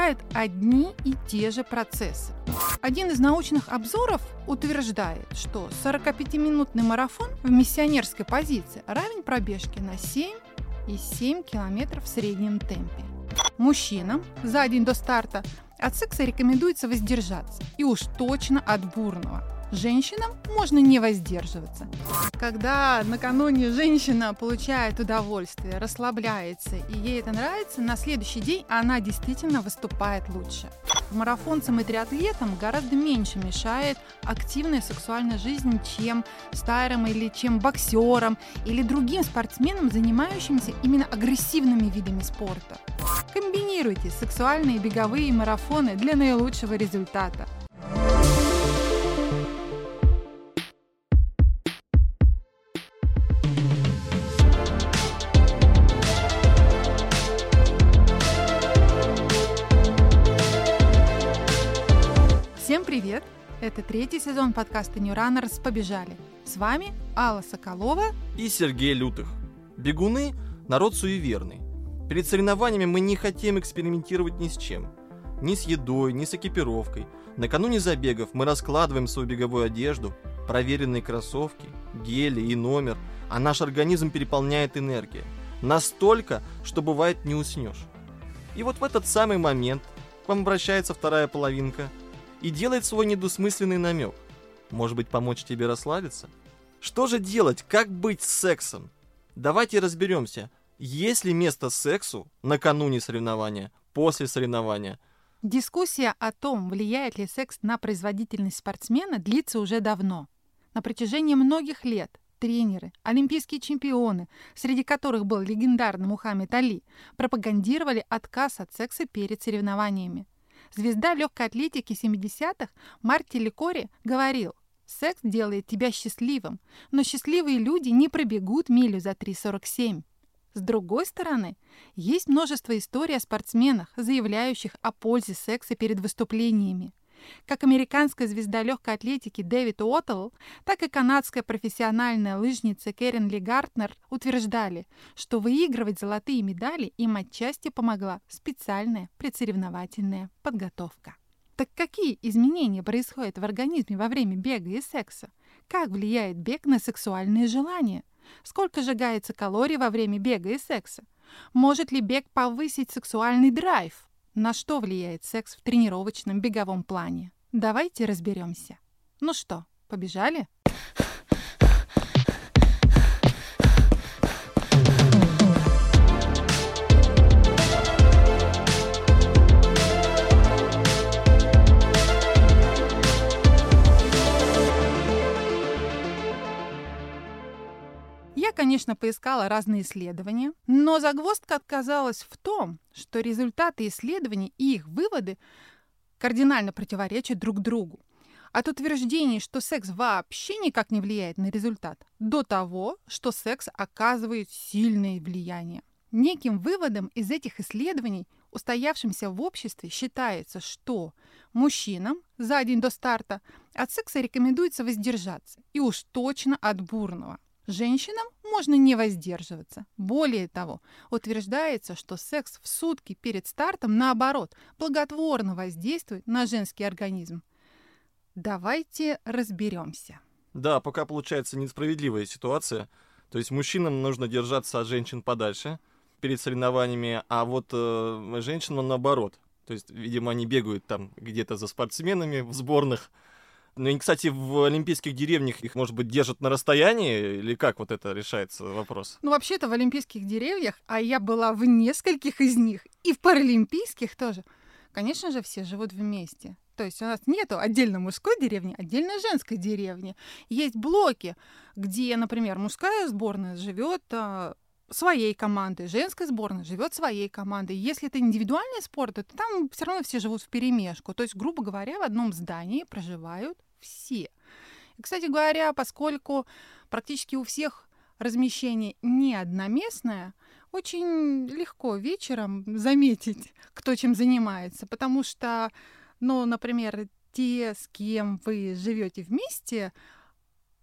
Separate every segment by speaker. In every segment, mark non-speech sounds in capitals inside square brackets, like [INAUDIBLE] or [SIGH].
Speaker 1: запускает одни и те же процессы. Один из научных обзоров утверждает, что 45-минутный марафон в миссионерской позиции равен пробежке на 7,7 км в среднем темпе. Мужчинам за день до старта от секса рекомендуется воздержаться, и уж точно от бурного – женщинам можно не воздерживаться. Когда накануне женщина получает удовольствие, расслабляется и ей это нравится, на следующий день она действительно выступает лучше. Марафонцам и триатлетам гораздо меньше мешает активная сексуальная жизнь, чем старым или чем боксерам или другим спортсменам, занимающимся именно агрессивными видами спорта. Комбинируйте сексуальные беговые марафоны для наилучшего результата. Всем привет! Это третий сезон подкаста New Runners «Побежали». С вами Алла Соколова
Speaker 2: и Сергей Лютых. Бегуны – народ суеверный. Перед соревнованиями мы не хотим экспериментировать ни с чем. Ни с едой, ни с экипировкой. Накануне забегов мы раскладываем свою беговую одежду, проверенные кроссовки, гели и номер, а наш организм переполняет энергия. Настолько, что бывает не уснешь. И вот в этот самый момент к вам обращается вторая половинка – и делает свой недосмысленный намек. Может быть, помочь тебе расслабиться? Что же делать? Как быть с сексом? Давайте разберемся. Есть ли место сексу накануне соревнования, после соревнования?
Speaker 1: Дискуссия о том, влияет ли секс на производительность спортсмена, длится уже давно. На протяжении многих лет тренеры, олимпийские чемпионы, среди которых был легендарный Мухаммед Али, пропагандировали отказ от секса перед соревнованиями. Звезда легкой атлетики 70-х Марти Ликори говорил, секс делает тебя счастливым, но счастливые люди не пробегут милю за 3.47. С другой стороны, есть множество историй о спортсменах, заявляющих о пользе секса перед выступлениями. Как американская звезда легкой атлетики Дэвид Уоттл, так и канадская профессиональная лыжница Кэрен Ли Гартнер утверждали, что выигрывать золотые медали им отчасти помогла специальная предсоревновательная подготовка. Так какие изменения происходят в организме во время бега и секса? Как влияет бег на сексуальные желания? Сколько сжигается калорий во время бега и секса? Может ли бег повысить сексуальный драйв? На что влияет секс в тренировочном беговом плане? Давайте разберемся. Ну что, побежали? Я, конечно, поискала разные исследования, но загвоздка оказалась в том, что результаты исследований и их выводы кардинально противоречат друг другу. От утверждений, что секс вообще никак не влияет на результат, до того, что секс оказывает сильное влияние. Неким выводом из этих исследований, устоявшимся в обществе, считается, что мужчинам за день до старта от секса рекомендуется воздержаться, и уж точно от бурного – Женщинам можно не воздерживаться. Более того, утверждается, что секс в сутки перед стартом, наоборот, благотворно воздействует на женский организм. Давайте разберемся.
Speaker 2: Да, пока получается несправедливая ситуация. То есть мужчинам нужно держаться от женщин подальше перед соревнованиями, а вот э, женщинам наоборот. То есть, видимо, они бегают там где-то за спортсменами в сборных, ну и, кстати, в олимпийских деревнях их, может быть, держат на расстоянии, или как вот это решается вопрос?
Speaker 1: Ну, вообще-то в олимпийских деревьях, а я была в нескольких из них, и в паралимпийских тоже, конечно же, все живут вместе. То есть у нас нету отдельно мужской деревни, отдельно женской деревни. Есть блоки, где, например, мужская сборная живет а, своей командой, женская сборная живет своей командой. Если это индивидуальный спорт, то там все равно все живут в перемешку. То есть, грубо говоря, в одном здании проживают все. И, кстати говоря, поскольку практически у всех размещение не одноместное, очень легко вечером заметить, кто чем занимается, потому что, ну, например, те, с кем вы живете вместе,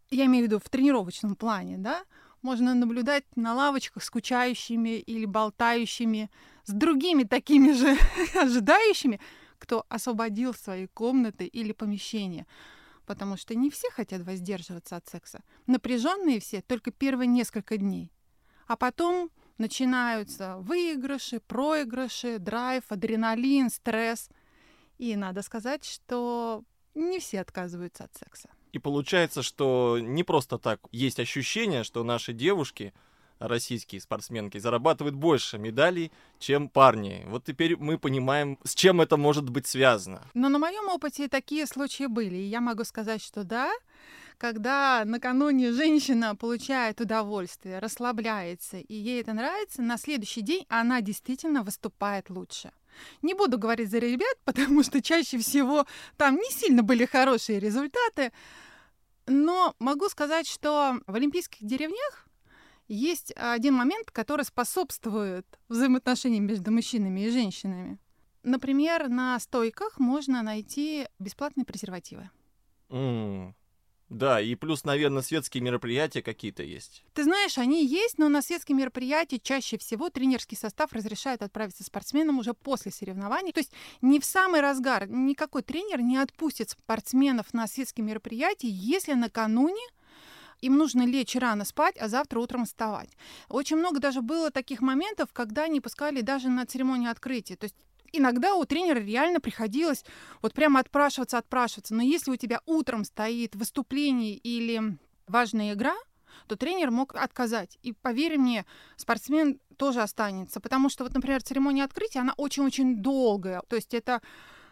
Speaker 1: я имею в виду в тренировочном плане, да, можно наблюдать на лавочках скучающими или болтающими с другими такими же [LAUGHS] ожидающими, кто освободил свои комнаты или помещения. Потому что не все хотят воздерживаться от секса. Напряженные все только первые несколько дней. А потом начинаются выигрыши, проигрыши, драйв, адреналин, стресс. И надо сказать, что не все отказываются от секса.
Speaker 2: И получается, что не просто так есть ощущение, что наши девушки, российские спортсменки, зарабатывают больше медалей, чем парни. Вот теперь мы понимаем, с чем это может быть связано.
Speaker 1: Но на моем опыте такие случаи были. И я могу сказать, что да, когда накануне женщина получает удовольствие, расслабляется, и ей это нравится, на следующий день она действительно выступает лучше. Не буду говорить за ребят, [LAUGHS] потому что чаще всего там не сильно были хорошие результаты. Но могу сказать, что в олимпийских деревнях есть один момент, который способствует взаимоотношениям между мужчинами и женщинами. Например, на стойках можно найти бесплатные презервативы.
Speaker 2: Mm. Да, и плюс, наверное, светские мероприятия какие-то есть.
Speaker 1: Ты знаешь, они есть, но на светские мероприятия чаще всего тренерский состав разрешает отправиться спортсменам уже после соревнований. То есть не в самый разгар. Никакой тренер не отпустит спортсменов на светские мероприятия, если накануне им нужно лечь рано спать, а завтра утром вставать. Очень много даже было таких моментов, когда не пускали даже на церемонию открытия. То есть иногда у тренера реально приходилось вот прямо отпрашиваться, отпрашиваться. Но если у тебя утром стоит выступление или важная игра, то тренер мог отказать. И поверь мне, спортсмен тоже останется. Потому что, вот, например, церемония открытия, она очень-очень долгая. То есть это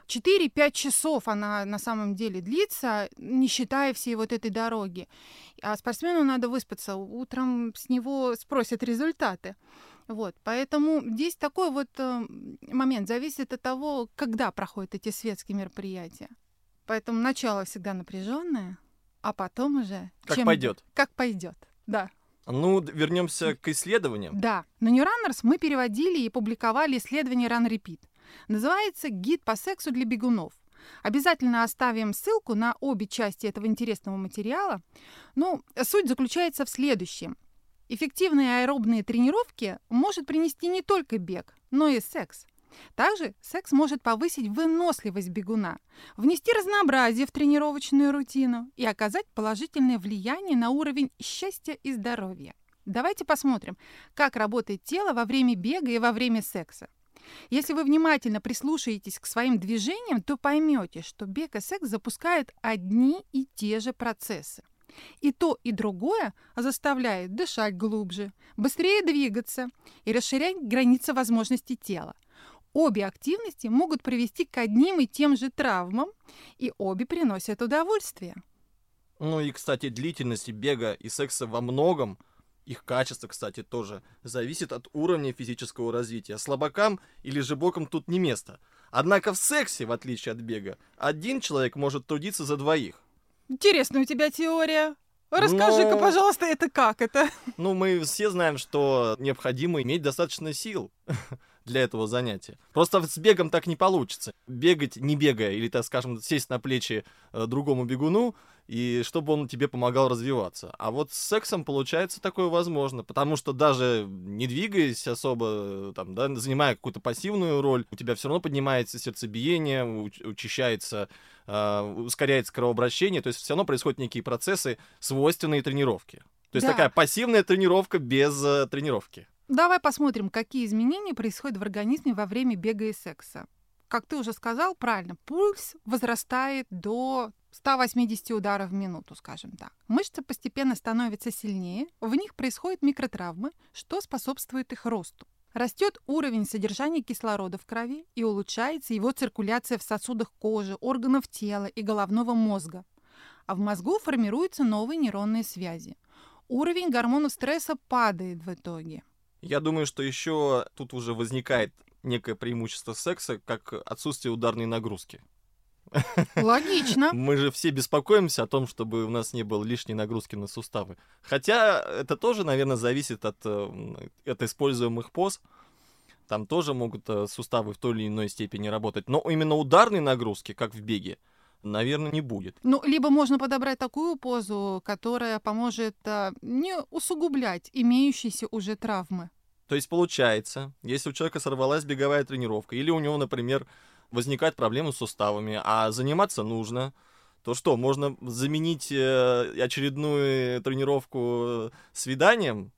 Speaker 1: 4-5 часов она на самом деле длится, не считая всей вот этой дороги. А спортсмену надо выспаться. Утром с него спросят результаты. Вот, поэтому здесь такой вот э, момент зависит от того, когда проходят эти светские мероприятия. Поэтому начало всегда напряженное, а потом уже
Speaker 2: как чем... пойдет.
Speaker 1: Как пойдет, да.
Speaker 2: Ну, вернемся к исследованиям.
Speaker 1: Да, на New Runners мы переводили и публиковали исследование Run Repeat. Называется «Гид по сексу для бегунов». Обязательно оставим ссылку на обе части этого интересного материала. Ну, суть заключается в следующем. Эффективные аэробные тренировки может принести не только бег, но и секс. Также секс может повысить выносливость бегуна, внести разнообразие в тренировочную рутину и оказать положительное влияние на уровень счастья и здоровья. Давайте посмотрим, как работает тело во время бега и во время секса. Если вы внимательно прислушаетесь к своим движениям, то поймете, что бег и секс запускают одни и те же процессы. И то, и другое заставляет дышать глубже, быстрее двигаться и расширять границы возможностей тела. Обе активности могут привести к одним и тем же травмам, и обе приносят удовольствие.
Speaker 2: Ну и, кстати, длительность бега и секса во многом, их качество, кстати, тоже, зависит от уровня физического развития. Слабакам или же бокам тут не место. Однако в сексе, в отличие от бега, один человек может трудиться за двоих.
Speaker 1: Интересная у тебя теория. Расскажи-ка, Но... пожалуйста, это как это? [LAUGHS]
Speaker 2: Ну, мы все знаем, что необходимо иметь достаточно сил [LAUGHS] для этого занятия. Просто с бегом так не получится. Бегать не бегая, или, так скажем, сесть на плечи э, другому бегуну, и чтобы он тебе помогал развиваться. А вот с сексом получается такое возможно, потому что даже не двигаясь особо, там, да, занимая какую-то пассивную роль, у тебя все равно поднимается сердцебиение, учащается, э, ускоряется кровообращение, то есть все равно происходят некие процессы, свойственные тренировке. То есть да. такая пассивная тренировка без э, тренировки.
Speaker 1: Давай посмотрим, какие изменения происходят в организме во время бега и секса. Как ты уже сказал правильно, пульс возрастает до 180 ударов в минуту, скажем так. Мышцы постепенно становятся сильнее, в них происходят микротравмы, что способствует их росту. Растет уровень содержания кислорода в крови и улучшается его циркуляция в сосудах кожи, органов тела и головного мозга. А в мозгу формируются новые нейронные связи. Уровень гормонов стресса падает в итоге.
Speaker 2: Я думаю, что еще тут уже возникает некое преимущество секса, как отсутствие ударной нагрузки.
Speaker 1: Логично.
Speaker 2: Мы же все беспокоимся о том, чтобы у нас не было лишней нагрузки на суставы. Хотя это тоже, наверное, зависит от, э, от используемых поз. Там тоже могут э, суставы в той или иной степени работать. Но именно ударные нагрузки, как в беге, наверное, не будет.
Speaker 1: Ну, либо можно подобрать такую позу, которая поможет а, не усугублять имеющиеся уже травмы.
Speaker 2: То есть получается, если у человека сорвалась беговая тренировка, или у него, например, возникают проблемы с суставами, а заниматься нужно, то что, можно заменить э, очередную тренировку свиданием?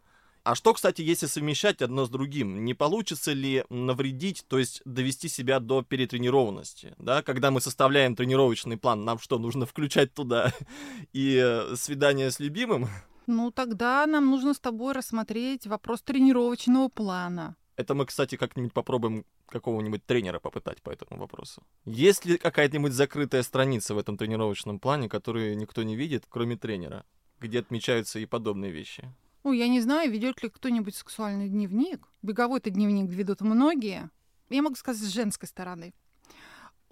Speaker 2: А что, кстати, если совмещать одно с другим? Не получится ли навредить, то есть довести себя до перетренированности? Да? Когда мы составляем тренировочный план, нам что, нужно включать туда [LAUGHS] и э, свидание с любимым?
Speaker 1: Ну, тогда нам нужно с тобой рассмотреть вопрос тренировочного плана.
Speaker 2: Это мы, кстати, как-нибудь попробуем какого-нибудь тренера попытать по этому вопросу. Есть ли какая-нибудь закрытая страница в этом тренировочном плане, которую никто не видит, кроме тренера, где отмечаются и подобные вещи?
Speaker 1: Ну, я не знаю, ведет ли кто-нибудь сексуальный дневник. Беговой-то дневник ведут многие. Я могу сказать с женской стороны.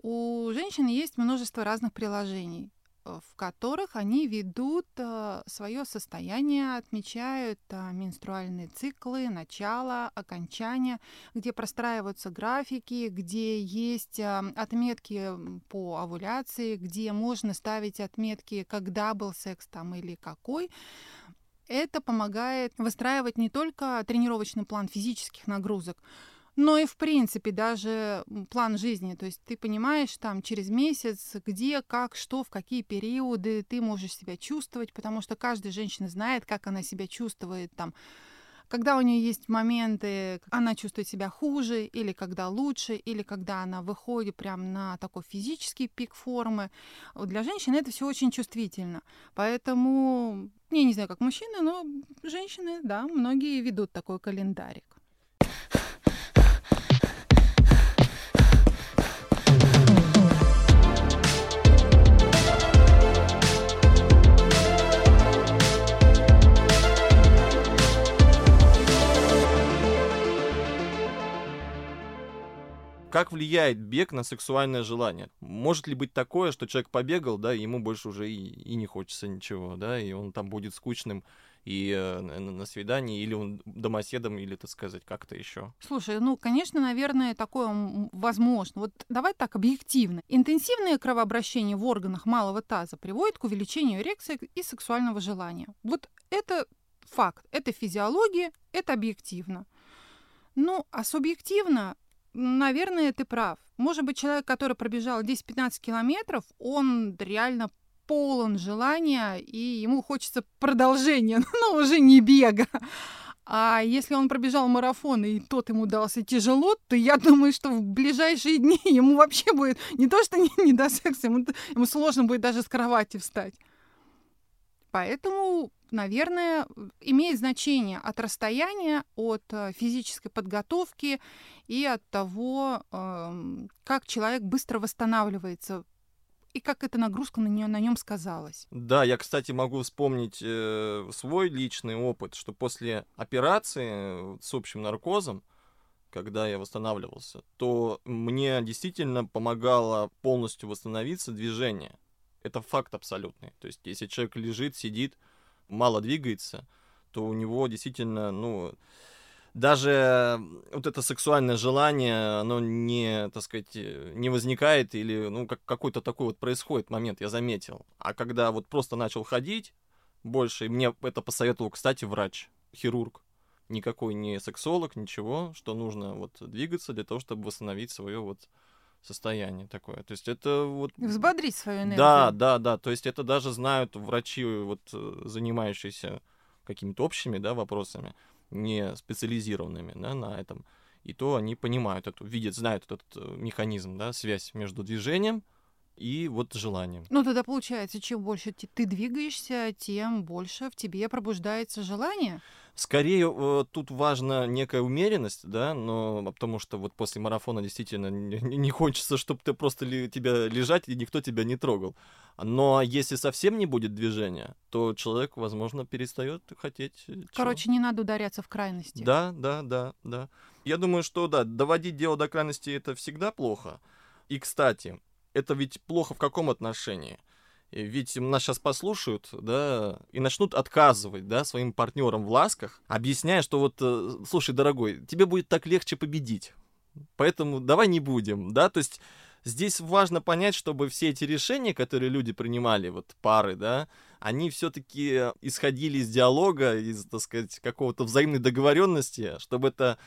Speaker 1: У женщин есть множество разных приложений. Э, в которых они ведут э, свое состояние, отмечают э, менструальные циклы, начало, окончание, где простраиваются графики, где есть отметки по овуляции, где можно ставить отметки, когда был секс там или какой. Это помогает выстраивать не только тренировочный план физических нагрузок, но и в принципе даже план жизни. То есть ты понимаешь там через месяц, где, как, что, в какие периоды ты можешь себя чувствовать, потому что каждая женщина знает, как она себя чувствует там когда у нее есть моменты, она чувствует себя хуже, или когда лучше, или когда она выходит прям на такой физический пик формы. Для женщин это все очень чувствительно. Поэтому, я не знаю, как мужчины, но женщины, да, многие ведут такой календарик.
Speaker 2: Как влияет бег на сексуальное желание? Может ли быть такое, что человек побегал, да, ему больше уже и, и не хочется ничего, да, и он там будет скучным и э, на свидании, или он домоседом, или, так сказать, как-то еще?
Speaker 1: Слушай, ну, конечно, наверное, такое возможно. Вот давай так объективно. Интенсивное кровообращение в органах малого таза приводит к увеличению эрекции и сексуального желания. Вот это факт, это физиология, это объективно. Ну, а субъективно Наверное, ты прав. Может быть, человек, который пробежал 10-15 километров, он реально полон желания, и ему хочется продолжения, [LAUGHS] но уже не бега. А если он пробежал марафон, и тот ему дался тяжело, то я [LAUGHS] думаю, что в ближайшие дни ему вообще будет не то, что [LAUGHS] не, не до секса, ему, ему сложно будет даже с кровати встать. Поэтому наверное, имеет значение от расстояния, от э, физической подготовки и от того, эм, как человек быстро восстанавливается и как эта нагрузка на, нее, на нем сказалась.
Speaker 2: Да, я, кстати, могу вспомнить э, свой личный опыт, что после операции с общим наркозом, когда я восстанавливался, то мне действительно помогало полностью восстановиться движение. Это факт абсолютный. То есть, если человек лежит, сидит, мало двигается, то у него действительно, ну, даже вот это сексуальное желание, оно не, так сказать, не возникает или, ну, как какой-то такой вот происходит момент, я заметил. А когда вот просто начал ходить больше, и мне это посоветовал, кстати, врач, хирург, никакой не сексолог, ничего, что нужно вот двигаться для того, чтобы восстановить свое вот состояние такое. То есть это вот...
Speaker 1: Взбодрить свою энергию.
Speaker 2: Да, да, да. То есть это даже знают врачи, вот э, занимающиеся какими-то общими, да, вопросами, не специализированными, да, на этом. И то они понимают это, видят, знают этот э, механизм, да, связь между движением и вот желанием.
Speaker 1: Ну, тогда получается, чем больше ты двигаешься, тем больше в тебе пробуждается желание.
Speaker 2: Скорее, э, тут важна некая умеренность, да, но потому что вот после марафона действительно не, хочется, чтобы ты просто ли, тебя лежать и никто тебя не трогал. Но если совсем не будет движения, то человек, возможно, перестает хотеть.
Speaker 1: Э, Короче, чего? не надо ударяться в крайности.
Speaker 2: Да, да, да, да. Я думаю, что да, доводить дело до крайности это всегда плохо. И, кстати, это ведь плохо в каком отношении? Ведь нас сейчас послушают, да, и начнут отказывать, да, своим партнерам в ласках, объясняя, что вот, э, слушай, дорогой, тебе будет так легче победить, поэтому давай не будем, да, то есть здесь важно понять, чтобы все эти решения, которые люди принимали, вот пары, да, они все-таки исходили из диалога, из, так сказать, какого-то взаимной договоренности, чтобы это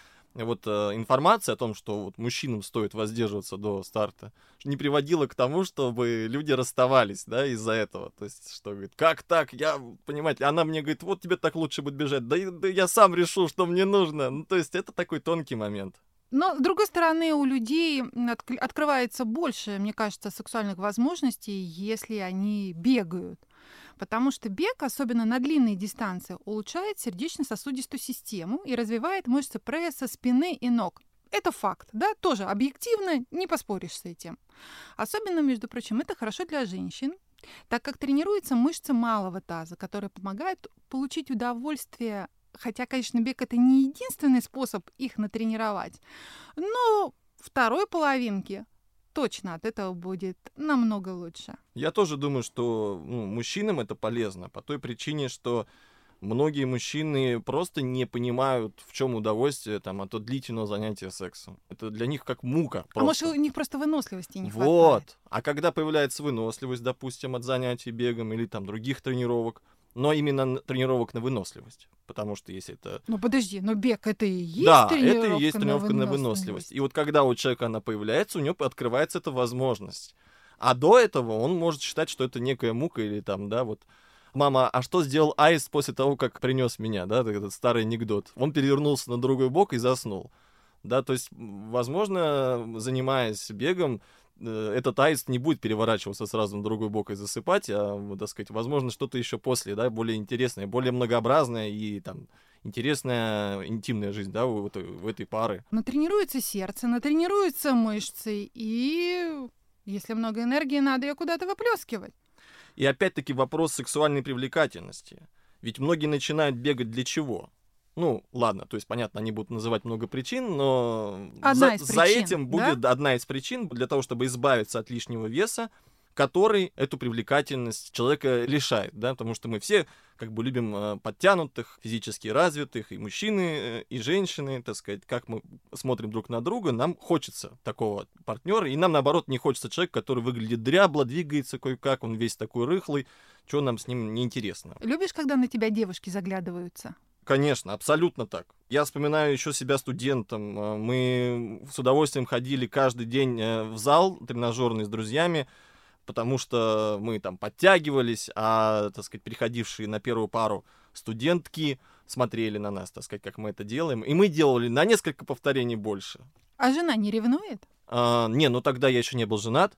Speaker 2: вот э, информация о том, что вот мужчинам стоит воздерживаться до старта, не приводила к тому, чтобы люди расставались, да, из-за этого. То есть, что говорит, как так, я, понимаете, она мне говорит, вот тебе так лучше будет бежать, да, да я сам решу, что мне нужно. Ну, то есть, это такой тонкий момент.
Speaker 1: Но, с другой стороны, у людей открывается больше, мне кажется, сексуальных возможностей, если они бегают. Потому что бег, особенно на длинные дистанции, улучшает сердечно-сосудистую систему и развивает мышцы пресса, спины и ног. Это факт, да, тоже объективно, не поспоришь с этим. Особенно, между прочим, это хорошо для женщин, так как тренируются мышцы малого таза, которые помогают получить удовольствие Хотя, конечно, бег это не единственный способ их натренировать. Но второй половинки точно от этого будет намного лучше.
Speaker 2: Я тоже думаю, что ну, мужчинам это полезно по той причине, что многие мужчины просто не понимают, в чем удовольствие там, от длительного занятия сексом. Это для них как мука. Просто.
Speaker 1: А может, у них просто выносливости не
Speaker 2: хватает? Вот. А когда появляется выносливость, допустим, от занятий бегом или там других тренировок, но именно тренировок на выносливость. Потому что если это...
Speaker 1: Ну подожди, но бег это и есть
Speaker 2: да, тренировка это и есть тренировка на выносливость. на выносливость. И вот когда у человека она появляется, у него открывается эта возможность. А до этого он может считать, что это некая мука или там, да, вот мама, а что сделал Аист после того, как принес меня, да, этот старый анекдот. Он перевернулся на другой бок и заснул. Да, то есть, возможно, занимаясь бегом, этот аист не будет переворачиваться сразу на другой бок и засыпать, а, так сказать, возможно, что-то еще после, да, более интересное, более многообразное и там интересная интимная жизнь, да, в этой, в этой пары.
Speaker 1: Натренируется сердце, натренируются мышцы, и если много энергии, надо ее куда-то выплескивать.
Speaker 2: И опять-таки вопрос сексуальной привлекательности. Ведь многие начинают бегать для чего? Ну, ладно, то есть, понятно, они будут называть много причин, но
Speaker 1: одна
Speaker 2: за, за этим будет да? одна из причин для того, чтобы избавиться от лишнего веса, который эту привлекательность человека лишает, да, потому что мы все как бы любим э, подтянутых, физически развитых, и мужчины, и женщины, так сказать, как мы смотрим друг на друга, нам хочется такого партнера, и нам, наоборот, не хочется человека, который выглядит дрябло, двигается кое-как, он весь такой рыхлый, что нам с ним неинтересно.
Speaker 1: Любишь, когда на тебя девушки заглядываются?
Speaker 2: Конечно, абсолютно так. Я вспоминаю еще себя студентом. Э, мы с удовольствием ходили каждый день э, в зал тренажерный с друзьями, потому что мы там подтягивались, а, так сказать, приходившие на первую пару студентки смотрели на нас, так сказать, как мы это делаем. И мы делали на несколько повторений больше.
Speaker 1: А жена не ревнует?
Speaker 2: А, не, ну тогда я еще не был женат.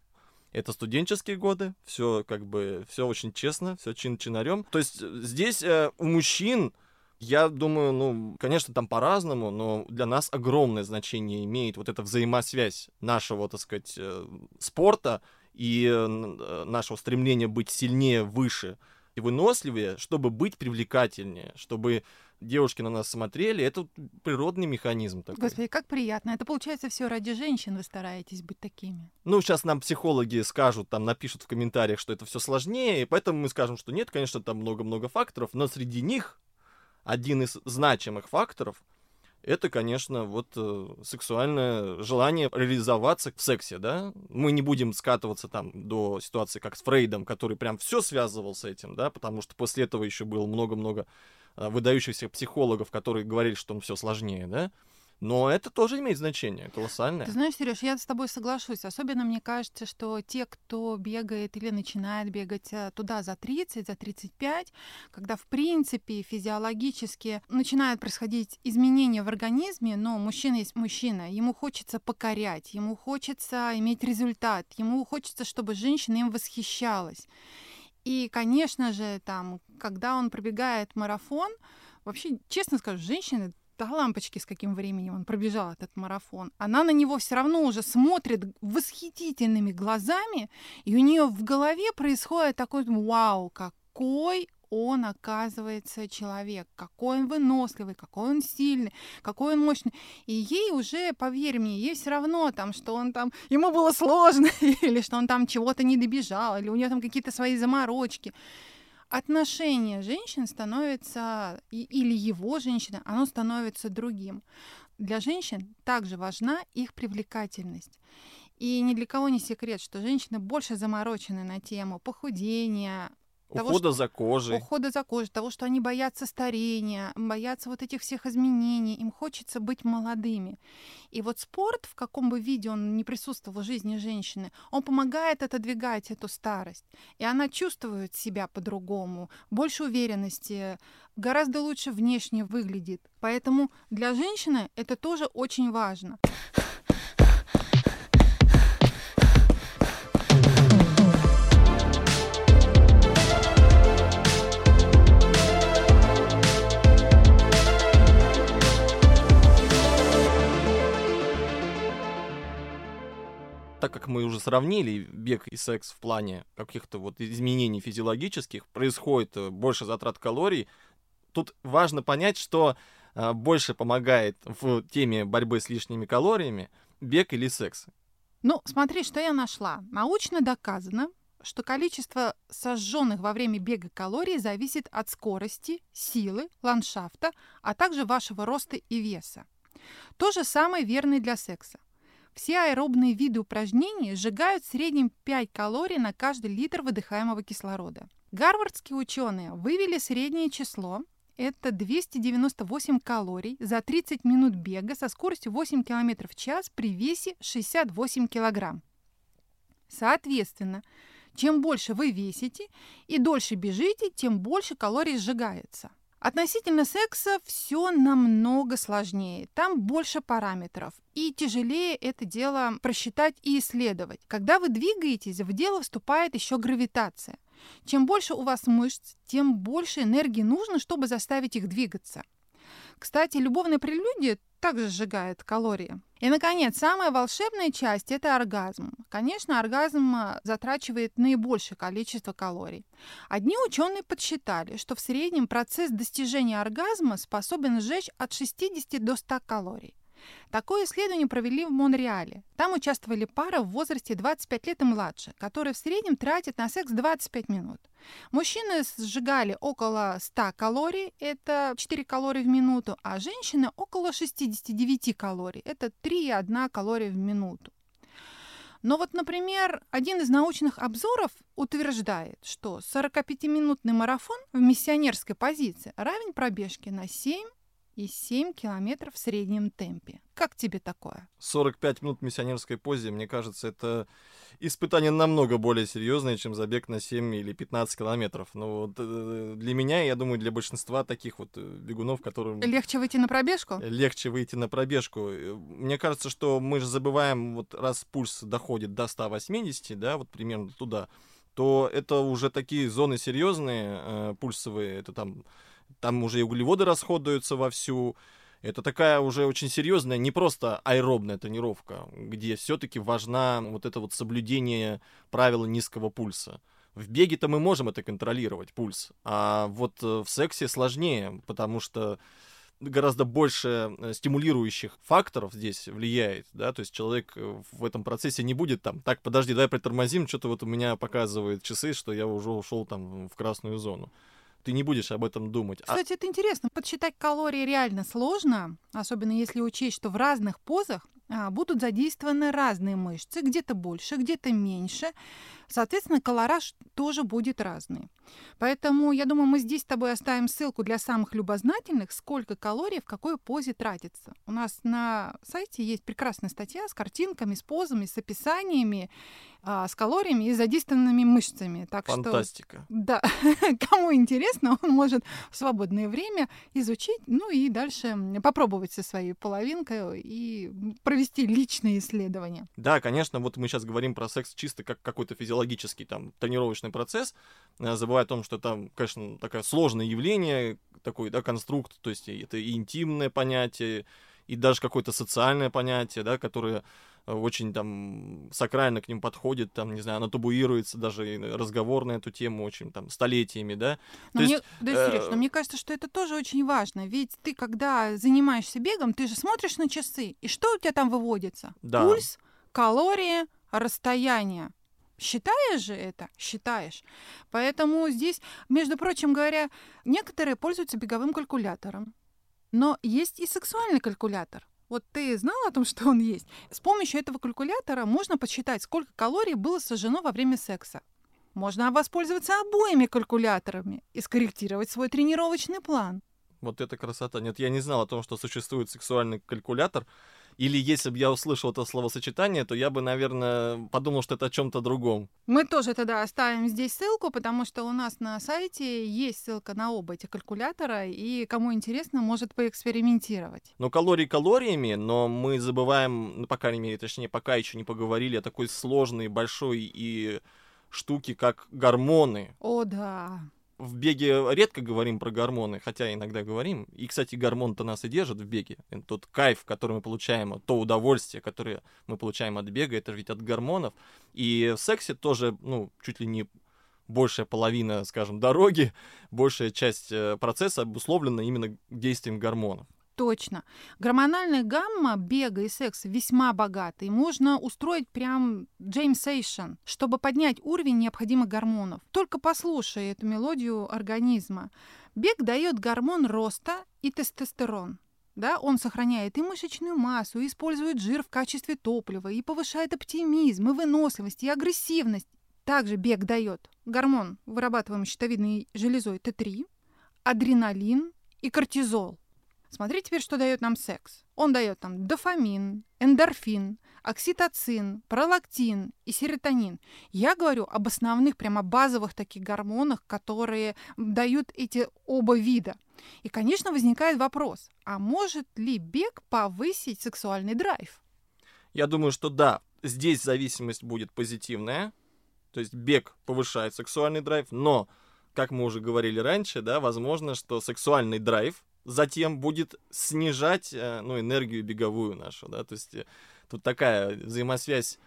Speaker 2: Это студенческие годы, все как бы, все очень честно, все чин-чинарем. То есть э, здесь э, у мужчин я думаю, ну, конечно, там по-разному, но для нас огромное значение имеет вот эта взаимосвязь нашего, так сказать, э, спорта и э, э, нашего стремления быть сильнее, выше и выносливее, чтобы быть привлекательнее, чтобы девушки на нас смотрели, это природный механизм такой.
Speaker 1: Господи, как приятно. Это получается все ради женщин вы стараетесь быть такими.
Speaker 2: Ну, сейчас нам психологи скажут, там напишут в комментариях, что это все сложнее, и поэтому мы скажем, что нет, конечно, там много-много факторов, но среди них один из значимых факторов это, конечно, вот э, сексуальное желание реализоваться в сексе, да. Мы не будем скатываться там до ситуации, как с Фрейдом, который прям все связывал с этим, да, потому что после этого еще было много-много э, выдающихся психологов, которые говорили, что он все сложнее, да. Но это тоже имеет значение, колоссальное.
Speaker 1: Ты знаешь, Сереж, я с тобой соглашусь. Особенно мне кажется, что те, кто бегает или начинает бегать э, туда за 30, за 35, когда в принципе физиологически начинают происходить изменения в организме, но мужчина есть мужчина, ему хочется покорять, ему хочется иметь результат, ему хочется, чтобы женщина им восхищалась. И, конечно же, там, когда он пробегает марафон, вообще, честно скажу, женщины до лампочки, с каким временем он пробежал этот марафон, она на него все равно уже смотрит восхитительными глазами, и у нее в голове происходит такой вау, какой он оказывается человек, какой он выносливый, какой он сильный, какой он мощный. И ей уже, поверь мне, ей все равно там, что он там, ему было сложно, [LAUGHS] или что он там чего-то не добежал, или у нее там какие-то свои заморочки отношение женщин становится, или его женщины, оно становится другим. Для женщин также важна их привлекательность. И ни для кого не секрет, что женщины больше заморочены на тему похудения,
Speaker 2: того, ухода что, за кожей.
Speaker 1: Ухода за кожей, того, что они боятся старения, боятся вот этих всех изменений, им хочется быть молодыми. И вот спорт, в каком бы виде он не присутствовал в жизни женщины, он помогает отодвигать эту старость. И она чувствует себя по-другому, больше уверенности, гораздо лучше внешне выглядит. Поэтому для женщины это тоже очень важно.
Speaker 2: Сравнили бег и секс в плане каких-то вот изменений физиологических, происходит э, больше затрат калорий, тут важно понять, что э, больше помогает в теме борьбы с лишними калориями бег или секс.
Speaker 1: Ну, смотри, что я нашла. Научно доказано, что количество сожженных во время бега калорий зависит от скорости, силы, ландшафта, а также вашего роста и веса. То же самое верно и для секса. Все аэробные виды упражнений сжигают в среднем 5 калорий на каждый литр выдыхаемого кислорода. Гарвардские ученые вывели среднее число это 298 калорий за 30 минут бега со скоростью 8 км в час при весе 68 кг. Соответственно, чем больше вы весите и дольше бежите, тем больше калорий сжигается. Относительно секса все намного сложнее. Там больше параметров. И тяжелее это дело просчитать и исследовать. Когда вы двигаетесь, в дело вступает еще гравитация. Чем больше у вас мышц, тем больше энергии нужно, чтобы заставить их двигаться. Кстати, любовная прелюдия также сжигает калории. И, наконец, самая волшебная часть – это оргазм. Конечно, оргазм а, затрачивает наибольшее количество калорий. Одни ученые подсчитали, что в среднем процесс достижения оргазма способен сжечь от 60 до 100 калорий. Такое исследование провели в Монреале. Там участвовали пара в возрасте 25 лет и младше, которые в среднем тратят на секс 25 минут. Мужчины сжигали около 100 калорий, это 4 калории в минуту, а женщины около 69 калорий, это 3,1 калория в минуту. Но вот, например, один из научных обзоров утверждает, что 45-минутный марафон в миссионерской позиции равен пробежке на 7 и 7 километров в среднем темпе. Как тебе такое?
Speaker 2: 45 минут в миссионерской позе, мне кажется, это испытание намного более серьезное, чем забег на 7 или 15 километров. Но вот э, для меня, я думаю, для большинства таких вот э, бегунов, которым...
Speaker 1: Легче выйти на пробежку?
Speaker 2: Легче выйти на пробежку. Э, мне кажется, что мы же забываем, вот раз пульс доходит до 180, да, вот примерно туда, то это уже такие зоны серьезные, э, пульсовые, это там там уже и углеводы расходуются вовсю. Это такая уже очень серьезная, не просто аэробная тренировка, где все-таки важна вот это вот соблюдение правила низкого пульса. В беге-то мы можем это контролировать, пульс, а вот э, в сексе сложнее, потому что гораздо больше э, стимулирующих факторов здесь влияет, да, то есть человек э, в этом процессе не будет там, так, подожди, давай притормозим, что-то вот у меня показывает часы, что я уже ушел там в красную зону ты не будешь об этом думать.
Speaker 1: А Кстати, а... это интересно. Подсчитать калории реально сложно, особенно если учесть, что в разных позах будут задействованы разные мышцы, где-то больше, где-то меньше. Соответственно, колораж тоже будет разный. Поэтому, я думаю, мы здесь с тобой оставим ссылку для самых любознательных, сколько калорий в какой позе тратится. У нас на сайте есть прекрасная статья с картинками, с позами, с описаниями, а, с калориями и задействованными мышцами.
Speaker 2: Так Фантастика.
Speaker 1: Что, да, [LAUGHS] кому интересно, он может в свободное время изучить, ну и дальше попробовать со своей половинкой и провести личные исследования.
Speaker 2: Да, конечно, вот мы сейчас говорим про секс чисто как какой-то физиологический там тренировочный процесс, э, забывая о том, что там, конечно, такое сложное явление, такой, да, конструкт, то есть это и интимное понятие, и даже какое-то социальное понятие, да, которое очень там сакрально к ним подходит, там, не знаю, оно табуируется, даже разговор на эту тему очень там столетиями, да.
Speaker 1: Но мне, есть, да, э... Сереж, но мне кажется, что это тоже очень важно, ведь ты, когда занимаешься бегом, ты же смотришь на часы, и что у тебя там выводится? Да. Пульс, калории, расстояние. Считаешь же это? Считаешь. Поэтому здесь, между прочим говоря, некоторые пользуются беговым калькулятором. Но есть и сексуальный калькулятор. Вот ты знал о том, что он есть? С помощью этого калькулятора можно подсчитать, сколько калорий было сожжено во время секса. Можно воспользоваться обоими калькуляторами и скорректировать свой тренировочный план.
Speaker 2: Вот это красота. Нет, я не знал о том, что существует сексуальный калькулятор. Или если бы я услышал это словосочетание, то я бы, наверное, подумал, что это о чем-то другом.
Speaker 1: Мы тоже тогда оставим здесь ссылку, потому что у нас на сайте есть ссылка на оба эти калькулятора, и кому интересно, может поэкспериментировать.
Speaker 2: Ну, калории калориями, но мы забываем, ну, по крайней мере, точнее, пока еще не поговорили о такой сложной, большой и штуке, как гормоны.
Speaker 1: О, да
Speaker 2: в беге редко говорим про гормоны, хотя иногда говорим. И, кстати, гормон-то нас и держит в беге. Тот кайф, который мы получаем, то удовольствие, которое мы получаем от бега, это ведь от гормонов. И в сексе тоже, ну, чуть ли не большая половина, скажем, дороги, [LAUGHS] большая часть э, процесса обусловлена именно действием гормонов.
Speaker 1: Точно. Гормональная гамма бега и секса весьма богата, и можно устроить прям jam session, чтобы поднять уровень необходимых гормонов. Только послушай эту мелодию организма. Бег дает гормон роста и тестостерон. Да, он сохраняет и мышечную массу, и использует жир в качестве топлива, и повышает оптимизм, и выносливость, и агрессивность. Также бег дает гормон, вырабатываемый щитовидной железой Т3, адреналин и кортизол. Смотри теперь, что дает нам секс. Он дает нам дофамин, эндорфин, окситоцин, пролактин и серотонин. Я говорю об основных, прямо базовых таких гормонах, которые дают эти оба вида. И, конечно, возникает вопрос, а может ли бег повысить сексуальный драйв?
Speaker 2: Я думаю, что да, здесь зависимость будет позитивная, то есть бег повышает сексуальный драйв, но, как мы уже говорили раньше, да, возможно, что сексуальный драйв затем будет снижать э, ну, энергию беговую нашу, да, то есть э, тут такая взаимосвязь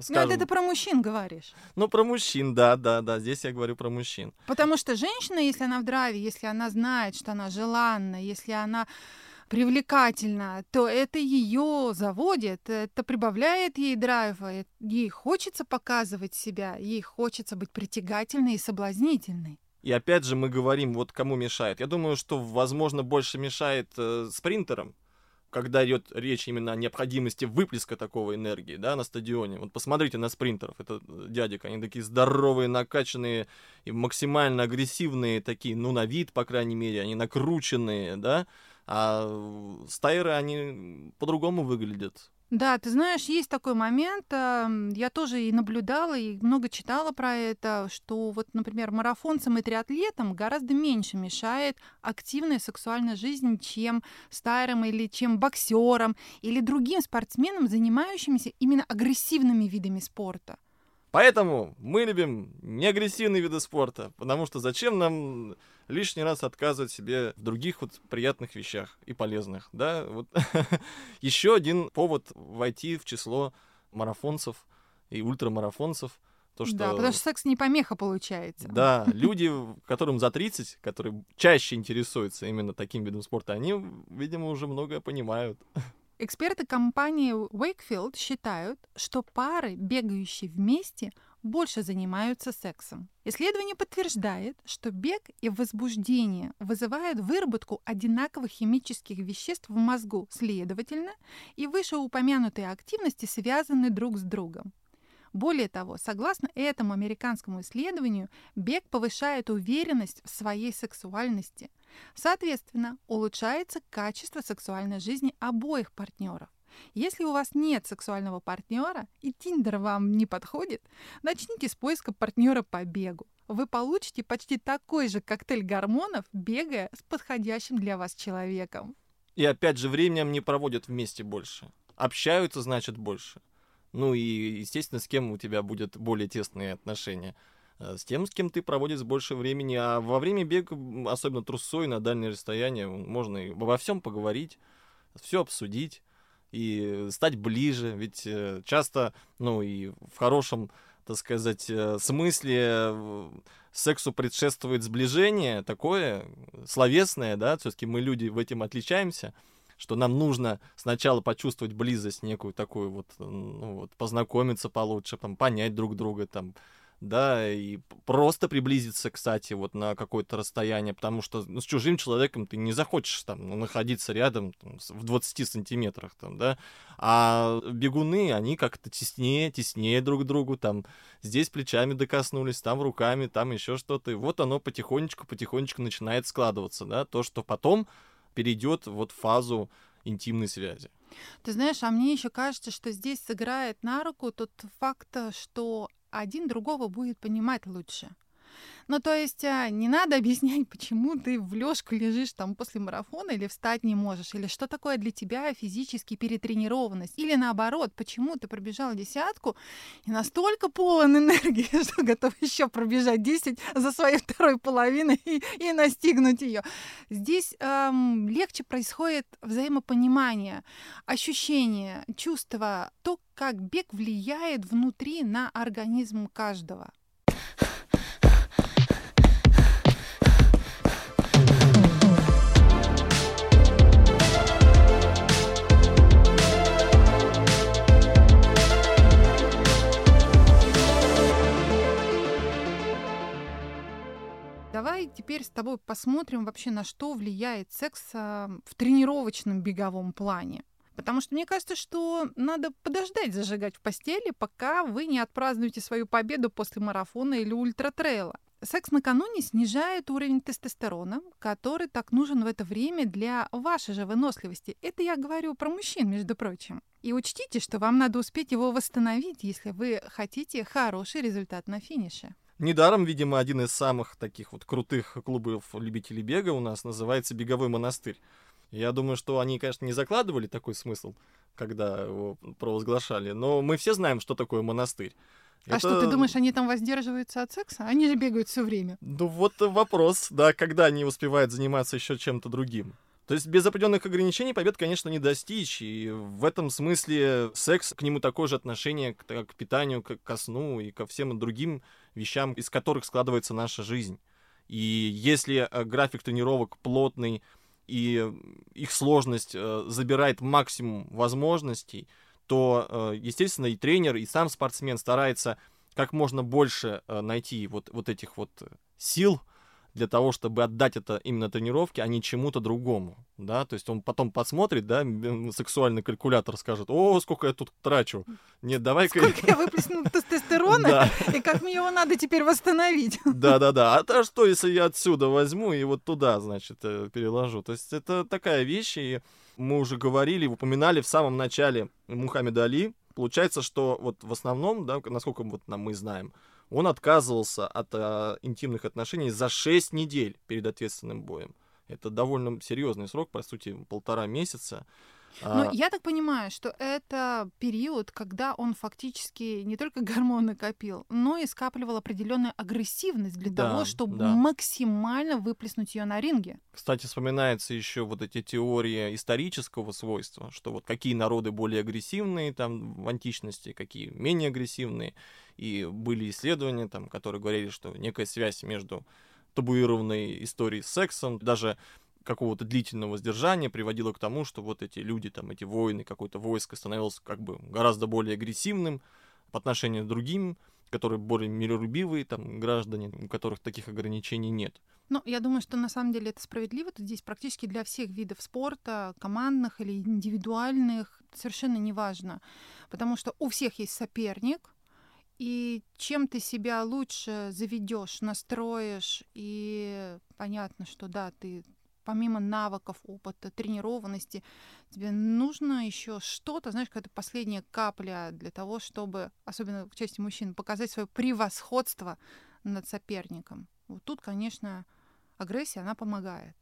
Speaker 2: Скажем,
Speaker 1: Но это ты про мужчин говоришь.
Speaker 2: Ну, про мужчин, да, да, да. Здесь я говорю про мужчин.
Speaker 1: Потому что женщина, если она в драйве, если она знает, что она желанна, если она привлекательна, то это ее заводит, это прибавляет ей драйва, ей хочется показывать себя, ей хочется быть притягательной и соблазнительной.
Speaker 2: И опять же мы говорим, вот кому мешает. Я думаю, что, возможно, больше мешает э, спринтерам, когда идет речь именно о необходимости выплеска такого энергии, да, на стадионе. Вот посмотрите на спринтеров, это э, дядек, они такие здоровые, накачанные и максимально агрессивные такие, ну, на вид, по крайней мере, они накрученные, да, а стайеры, они по-другому выглядят.
Speaker 1: Да, ты знаешь, есть такой момент, я тоже и наблюдала, и много читала про это, что вот, например, марафонцам и триатлетам гораздо меньше мешает активная сексуальная жизнь, чем стайерам или чем боксерам или другим спортсменам, занимающимся именно агрессивными видами спорта.
Speaker 2: Поэтому мы любим неагрессивные виды спорта, потому что зачем нам лишний раз отказывать себе в других вот приятных вещах и полезных, да? Вот [LAUGHS] еще один повод войти в число марафонцев и ультрамарафонцев. То, что...
Speaker 1: Да, потому что секс не помеха получается.
Speaker 2: Да, [LAUGHS] люди, которым за 30, которые чаще интересуются именно таким видом спорта, они, видимо, уже многое понимают.
Speaker 1: Эксперты компании Wakefield считают, что пары, бегающие вместе, больше занимаются сексом. Исследование подтверждает, что бег и возбуждение вызывают выработку одинаковых химических веществ в мозгу, следовательно, и вышеупомянутые активности связаны друг с другом. Более того, согласно этому американскому исследованию, бег повышает уверенность в своей сексуальности – Соответственно, улучшается качество сексуальной жизни обоих партнеров. Если у вас нет сексуального партнера и Тиндер вам не подходит, начните с поиска партнера по бегу. Вы получите почти такой же коктейль гормонов, бегая с подходящим для вас человеком.
Speaker 2: И опять же, временем не проводят вместе больше. Общаются, значит, больше. Ну и, естественно, с кем у тебя будут более тесные отношения. Э, с тем, с кем ты проводишь больше времени. А во время бега, особенно трусой на дальние расстояния, можно и обо всем поговорить, все обсудить и стать ближе. Ведь э, часто, ну и в хорошем, так сказать, э, смысле сексу предшествует сближение такое словесное, да, все-таки мы люди в этом отличаемся что нам нужно сначала почувствовать близость некую такую вот, ну, вот познакомиться получше, там, понять друг друга, там, да, и просто приблизиться, кстати, вот на какое-то расстояние, потому что ну, с чужим человеком ты не захочешь там ну, находиться рядом там, в 20 сантиметрах, там, да, а бегуны, они как-то теснее, теснее друг к другу, там, здесь плечами докоснулись, там руками, там еще что-то, и вот оно потихонечку, потихонечку начинает складываться, да, то, что потом перейдет вот в фазу интимной связи.
Speaker 1: Ты знаешь, а мне еще кажется, что здесь сыграет на руку тот факт, что один другого будет понимать лучше. Ну, то есть а, не надо [LAUGHS] объяснять, почему ты в лёжку лежишь там после марафона или встать не можешь, или что такое для тебя физически перетренированность, или наоборот, почему ты пробежал десятку и настолько полон [LAUGHS] энергии, [LAUGHS] что готов еще пробежать 10 за своей второй половиной и, и настигнуть ее. Здесь эм, легче происходит взаимопонимание, ощущение, чувство, то, как бег влияет внутри на организм каждого. Давай теперь с тобой посмотрим вообще, на что влияет секс а, в тренировочном беговом плане. Потому что мне кажется, что надо подождать зажигать в постели, пока вы не отпразднуете свою победу после марафона или ультратрейла. Секс накануне снижает уровень тестостерона, который так нужен в это время для вашей же выносливости. Это я говорю про мужчин, между прочим. И учтите, что вам надо успеть его восстановить, если вы хотите хороший результат на финише.
Speaker 2: Недаром, видимо, один из самых таких вот крутых клубов любителей бега у нас называется «Беговой монастырь». Я думаю, что они, конечно, не закладывали такой смысл, когда его провозглашали, но мы все знаем, что такое монастырь.
Speaker 1: А Это... что, ты думаешь, они там воздерживаются от секса? Они же бегают все время.
Speaker 2: Ну вот вопрос, да, когда они успевают заниматься еще чем-то другим. То есть без определенных ограничений побед, конечно, не достичь. И в этом смысле секс, к нему такое же отношение к, к питанию, к, ко сну и ко всем другим вещам, из которых складывается наша жизнь. И если э, график тренировок плотный и их сложность э, забирает максимум возможностей, то, э, естественно, и тренер, и сам спортсмен старается как можно больше найти вот, вот этих вот сил, для того, чтобы отдать это именно тренировке, а не чему-то другому, да, то есть он потом посмотрит, да, сексуальный калькулятор скажет, о, сколько я тут трачу, нет, давай-ка...
Speaker 1: Сколько я выплеснул [LAUGHS] тестостерона, и как мне его надо теперь восстановить. [LAUGHS]
Speaker 2: Да-да-да, а то что, если я отсюда возьму и вот туда, значит, э, переложу, то есть это такая вещь, и мы уже говорили, упоминали в самом начале Мухаммеда Али, получается, что вот в основном, да, насколько вот нам мы знаем, он отказывался от э, интимных отношений за 6 недель перед ответственным боем. Это довольно серьезный срок, по сути, полтора месяца.
Speaker 1: Но а... я так понимаю, что это период, когда он фактически не только [LAUGHS] гормоны копил, но и скапливал определенную агрессивность для да, того, чтобы да. максимально выплеснуть ее на ринге.
Speaker 2: Кстати, вспоминается еще вот эти теории исторического свойства, что вот какие народы более агрессивные там в античности, какие менее агрессивные. И были исследования, там, которые говорили, что некая связь между табуированной историей с сексом, даже какого-то длительного сдержания приводило к тому, что вот эти люди, там, эти воины, какое-то войско становилось как бы гораздо более агрессивным по отношению к другим, которые более миролюбивые, там, граждане, у которых таких ограничений нет.
Speaker 1: Ну, я думаю, что на самом деле это справедливо. Тут здесь практически для всех видов спорта, командных или индивидуальных, совершенно неважно. Потому что у всех есть соперник, и чем ты себя лучше заведешь, настроишь, и понятно, что да, ты помимо навыков, опыта, тренированности, тебе нужно еще что-то, знаешь, какая-то последняя капля для того, чтобы, особенно в части мужчин, показать свое превосходство над соперником. Вот тут, конечно, агрессия, она помогает.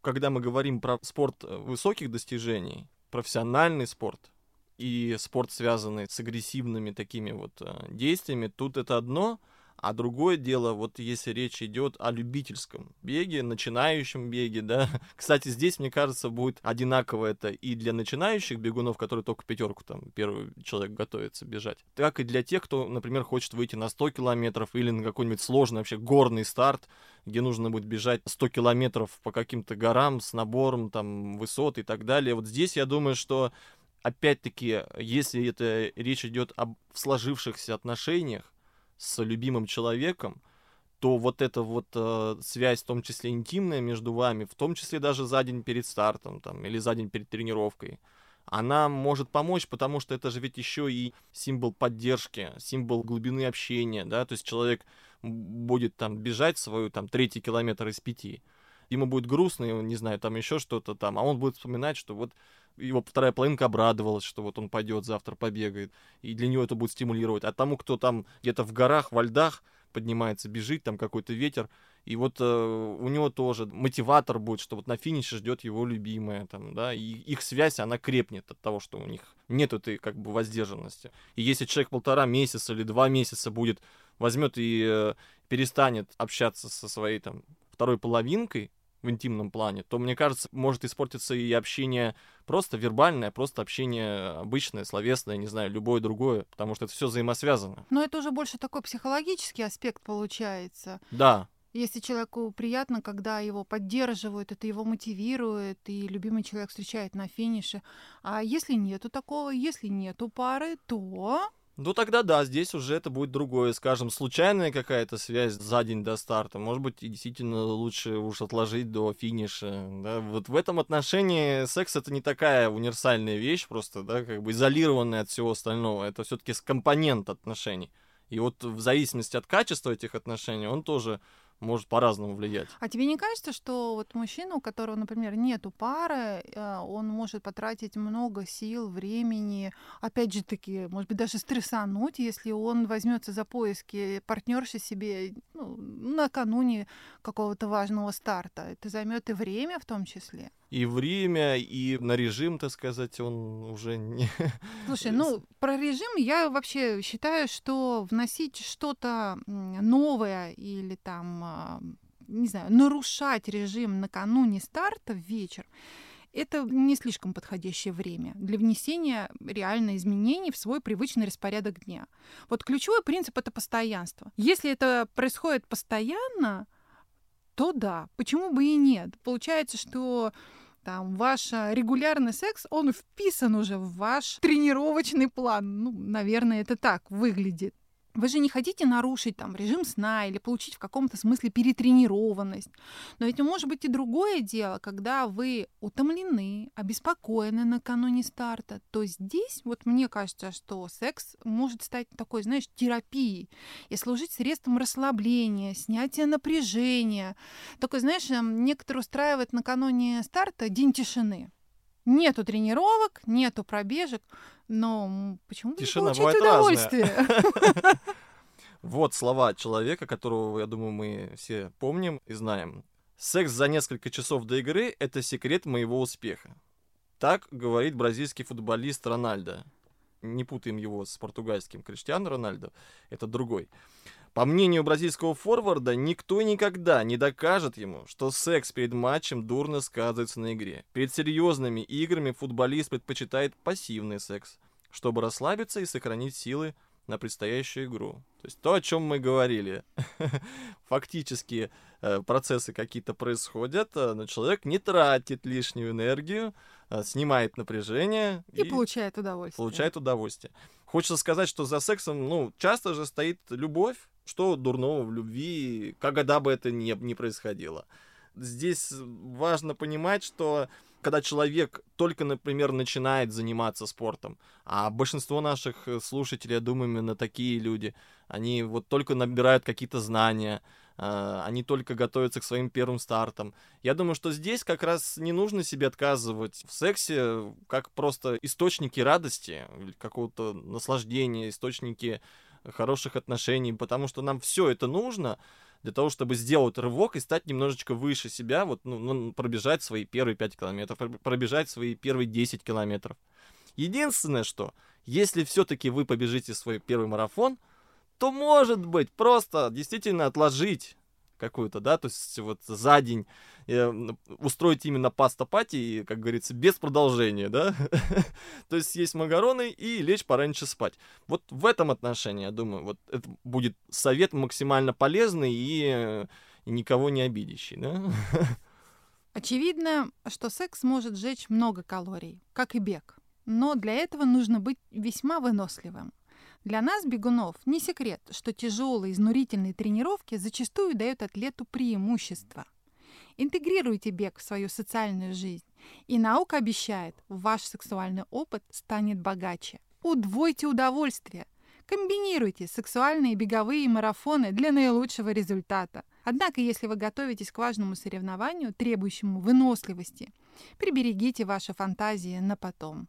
Speaker 2: Когда мы говорим про спорт э, высоких достижений, профессиональный спорт и спорт, связанный с агрессивными такими вот э, действиями, тут это одно — а другое дело, вот если речь идет о любительском беге, начинающем беге, да. [LAUGHS] Кстати, здесь, мне кажется, будет одинаково это и для начинающих бегунов, которые только пятерку там первый человек готовится бежать, так и для тех, кто, например, хочет выйти на 100 километров или на какой-нибудь сложный вообще горный старт, где нужно будет бежать 100 километров по каким-то горам с набором там высот и так далее. Вот здесь я думаю, что опять-таки, если это речь идет об сложившихся отношениях, с любимым человеком, то вот эта вот э, связь, в том числе интимная между вами, в том числе даже за день перед стартом там, или за день перед тренировкой, она может помочь, потому что это же ведь еще и символ поддержки, символ глубины общения, да, то есть человек будет там бежать свою там третий километр из пяти, ему будет грустно, не знаю, там еще что-то там, а он будет вспоминать, что вот его вторая половинка обрадовалась, что вот он пойдет завтра побегает, и для него это будет стимулировать. А тому, кто там где-то в горах, во льдах поднимается, бежит, там какой-то ветер, и вот э, у него тоже мотиватор будет, что вот на финише ждет его любимая, там, да, и их связь, она крепнет от того, что у них нет этой как бы воздержанности. И если человек полтора месяца или два месяца будет, возьмет и э, перестанет общаться со своей там второй половинкой, в интимном плане, то, мне кажется, может испортиться и общение просто вербальное, просто общение обычное, словесное, не знаю, любое другое, потому что это все взаимосвязано.
Speaker 1: Но это уже больше такой психологический аспект получается.
Speaker 2: Да.
Speaker 1: Если человеку приятно, когда его поддерживают, это его мотивирует, и любимый человек встречает на финише. А если нету такого, если нету пары, то
Speaker 2: ну тогда да, здесь уже это будет другое, скажем, случайная какая-то связь за день до старта. Может быть, и действительно лучше уж отложить до финиша. Да? Вот в этом отношении секс это не такая универсальная вещь, просто, да, как бы изолированная от всего остального. Это все-таки компонент отношений. И вот в зависимости от качества этих отношений он тоже может по-разному влиять.
Speaker 1: А тебе не кажется, что вот мужчина, у которого, например, нету пары, э, он может потратить много сил, времени, опять же таки, может быть, даже стрессануть, если он возьмется за поиски партнерши себе ну, накануне какого-то важного старта. Это займет и время в том числе
Speaker 2: и время, и на режим, так сказать, он уже не...
Speaker 1: Слушай, ну, про режим я вообще считаю, что вносить что-то новое или там, а, не знаю, нарушать режим накануне старта в вечер, это не слишком подходящее время для внесения реально изменений в свой привычный распорядок дня. Вот ключевой принцип — это постоянство. Если это происходит постоянно, то да, почему бы и нет? Получается, что там ваш регулярный секс, он вписан уже в ваш тренировочный план. Ну, наверное, это так выглядит. Вы же не хотите нарушить там режим сна или получить в каком-то смысле перетренированность. Но ведь может быть и другое дело, когда вы утомлены, обеспокоены накануне старта, то здесь вот мне кажется, что секс может стать такой, знаешь, терапией и служить средством расслабления, снятия напряжения. Такой, знаешь, эм, некоторые устраивают накануне старта день тишины. Нету тренировок, нету пробежек, но почему бы
Speaker 2: Тишина
Speaker 1: не получить удовольствие? [LAUGHS]
Speaker 2: Вот слова человека, которого, я думаю, мы все помним и знаем. Секс за несколько часов до игры – это секрет моего успеха. Так говорит бразильский футболист Рональдо. Не путаем его с португальским Криштиану Рональдо, это другой. По мнению бразильского форварда, никто никогда не докажет ему, что секс перед матчем дурно сказывается на игре. Перед серьезными играми футболист предпочитает пассивный секс, чтобы расслабиться и сохранить силы на предстоящую игру. То есть то, о чем мы говорили. [LAUGHS] Фактически процессы какие-то происходят, э, но человек не тратит лишнюю энергию, э, снимает напряжение
Speaker 1: и, и получает удовольствие.
Speaker 2: Получает удовольствие. Хочется сказать, что за сексом, ну, часто же стоит любовь, что дурного в любви, когда бы это ни, ни происходило. Здесь важно понимать, что когда человек только, например, начинает заниматься спортом, а большинство наших слушателей, я думаю, именно такие люди, они вот только набирают какие-то знания, они только готовятся к своим первым стартам. Я думаю, что здесь как раз не нужно себе отказывать в сексе как просто источники радости, какого-то наслаждения, источники хороших отношений, потому что нам все это нужно для того, чтобы сделать рывок и стать немножечко выше себя, вот, ну, ну, пробежать свои первые 5 километров, пробежать свои первые 10 километров. Единственное, что если все-таки вы побежите свой первый марафон, то, может быть, просто действительно отложить какую-то, да, то есть вот за день э, устроить именно паста-пати, как говорится, без продолжения, да, [LAUGHS] то есть есть макароны и лечь пораньше спать. Вот в этом отношении, я думаю, вот это будет совет максимально полезный и, и никого не обидящий, да.
Speaker 1: Очевидно, что секс может сжечь много калорий, как и бег. Но для этого нужно быть весьма выносливым. Для нас, бегунов, не секрет, что тяжелые, изнурительные тренировки зачастую дают атлету преимущество. Интегрируйте бег в свою социальную жизнь, и наука обещает, ваш сексуальный опыт станет богаче. Удвойте удовольствие. Комбинируйте сексуальные беговые марафоны для наилучшего результата. Однако, если вы готовитесь к важному соревнованию, требующему выносливости, приберегите ваши фантазии на потом.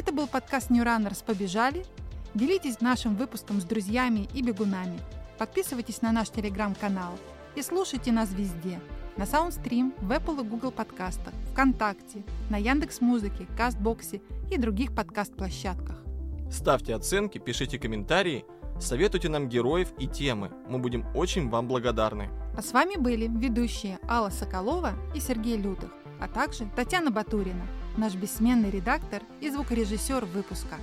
Speaker 1: Это был подкаст New Runners «Побежали». Делитесь нашим выпуском с друзьями и бегунами. Подписывайтесь на наш телеграм-канал и слушайте нас везде. На Soundstream, в Apple и Google подкастах, ВКонтакте, на Яндекс Музыке, Кастбоксе и других подкаст-площадках.
Speaker 2: Ставьте оценки, пишите комментарии, советуйте нам героев и темы. Мы будем очень вам благодарны.
Speaker 1: А с вами были ведущие Алла Соколова и Сергей Лютых, а также Татьяна Батурина – наш бессменный редактор и звукорежиссер выпуска.